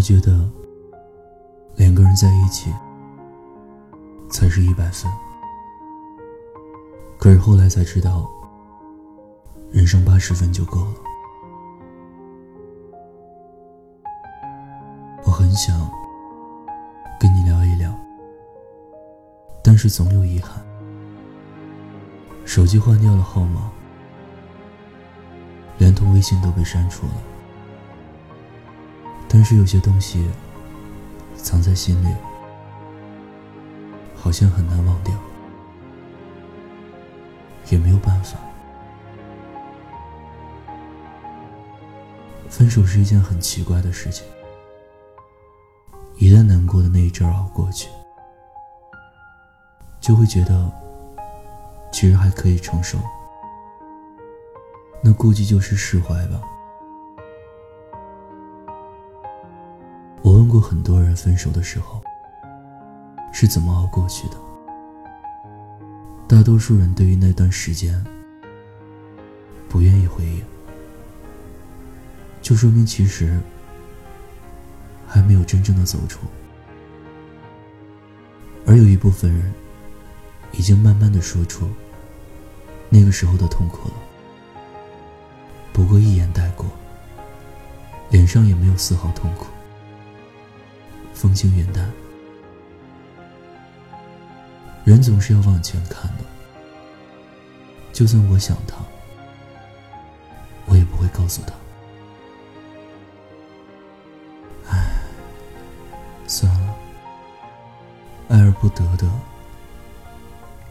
来觉得两个人在一起才是一百分，可是后来才知道，人生八十分就够了。我很想跟你聊一聊，但是总有遗憾，手机换掉了号码，连同微信都被删除了。但是有些东西藏在心里，好像很难忘掉，也没有办法。分手是一件很奇怪的事情，一旦难过的那一阵熬过去，就会觉得其实还可以承受，那估计就是释怀吧。过很多人分手的时候是怎么熬过去的？大多数人对于那段时间不愿意回忆，就说明其实还没有真正的走出。而有一部分人已经慢慢的说出那个时候的痛苦了，不过一眼带过，脸上也没有丝毫痛苦。风轻云淡，人总是要往前看的。就算我想他，我也不会告诉他。唉，算了，爱而不得的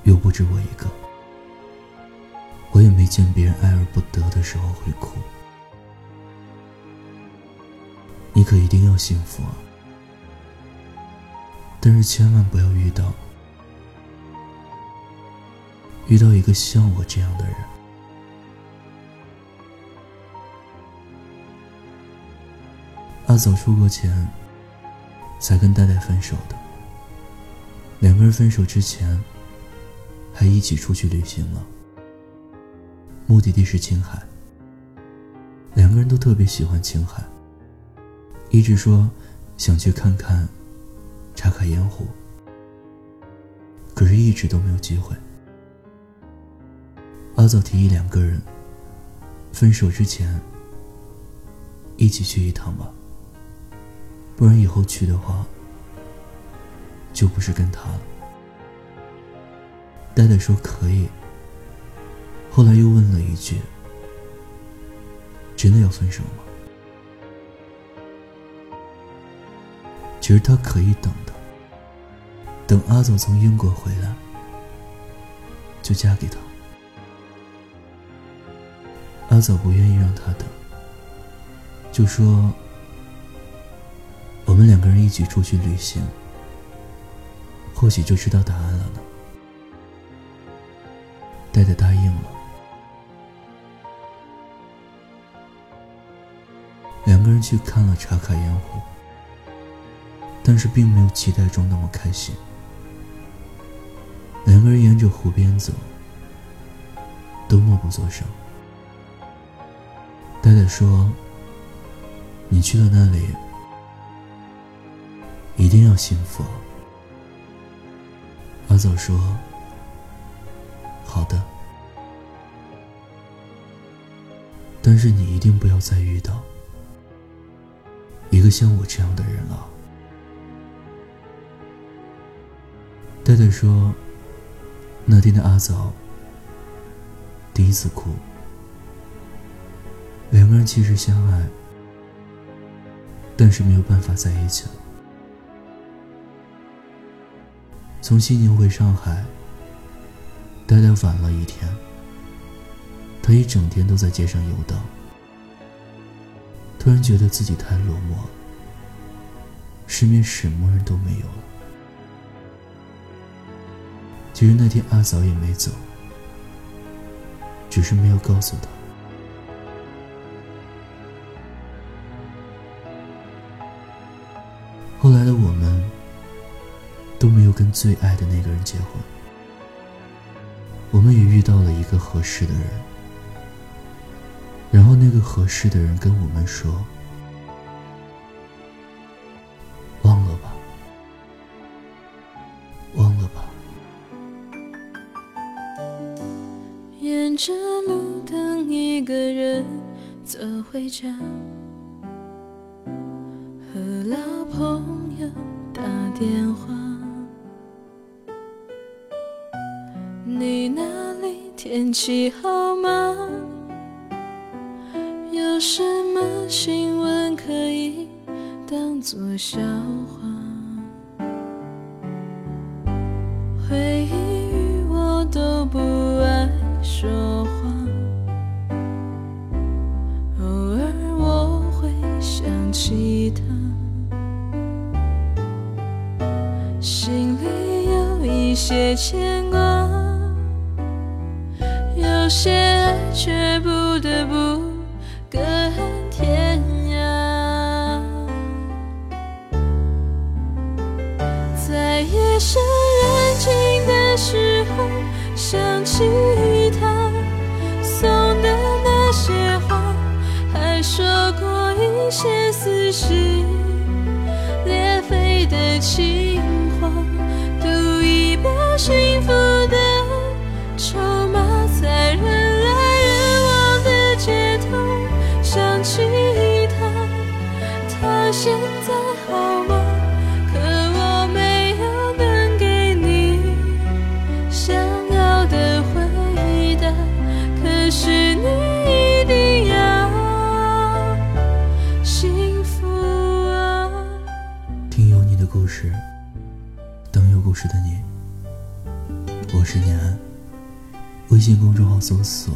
又不止我一个，我也没见别人爱而不得的时候会哭。你可一定要幸福啊！但是千万不要遇到遇到一个像我这样的人。阿早出国前才跟戴戴分手的，两个人分手之前还一起出去旅行了，目的地是青海。两个人都特别喜欢青海，一直说想去看看。查卡盐湖，可是一直都没有机会。阿早提议两个人分手之前一起去一趟吧，不然以后去的话就不是跟他了。呆呆说可以，后来又问了一句：“真的要分手吗？”其实他可以等，等阿总从英国回来，就嫁给他。阿早不愿意让他等，就说：“我们两个人一起出去旅行，或许就知道答案了呢。”戴戴答应了，两个人去看了茶卡盐湖。但是并没有期待中那么开心。两个人沿着湖边走，都默不作声。呆呆说：“你去了那里，一定要幸福。”阿早说：“好的，但是你一定不要再遇到一个像我这样的人了。”呆呆说：“那天的阿早第一次哭。两个人其实相爱，但是没有办法在一起了。从西宁回上海，呆呆晚了一天。他一整天都在街上游荡，突然觉得自己太落寞，身边什么人都没有了。”其实那天阿嫂也没走，只是没有告诉他。后来的我们都没有跟最爱的那个人结婚，我们也遇到了一个合适的人，然后那个合适的人跟我们说：“回家，和老朋友打电话。你那里天气好吗？有什么新闻可以当作笑话？回忆与我都不爱说些牵挂，有些爱却不得不。割幸福的筹码，在人来人往的街头。想起他，他现在好吗？可我没有能给你想要的回答。可是你一定要幸福啊！听有你的故事，等有故事的你。我是念安，微信公众号搜索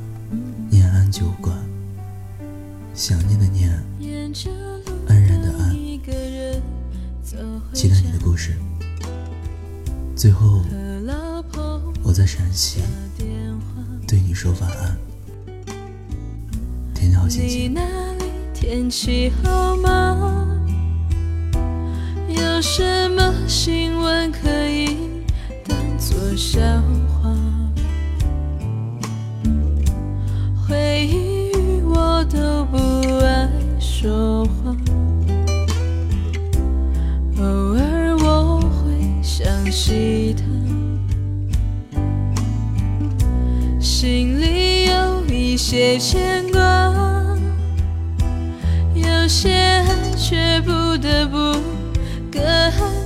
“念安酒馆”。想念的念，安然的安，期待你的故事。最后，我在陕西对你说晚安，天气好心情。天气好吗？有什么新闻可以做笑话？回忆我都不爱说话，偶尔我会想起他，心里有一些牵挂，有些爱却不得不隔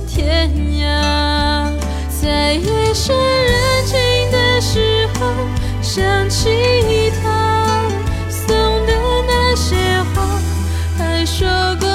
天涯，在夜深人静的时候想起他送的那些话，还说过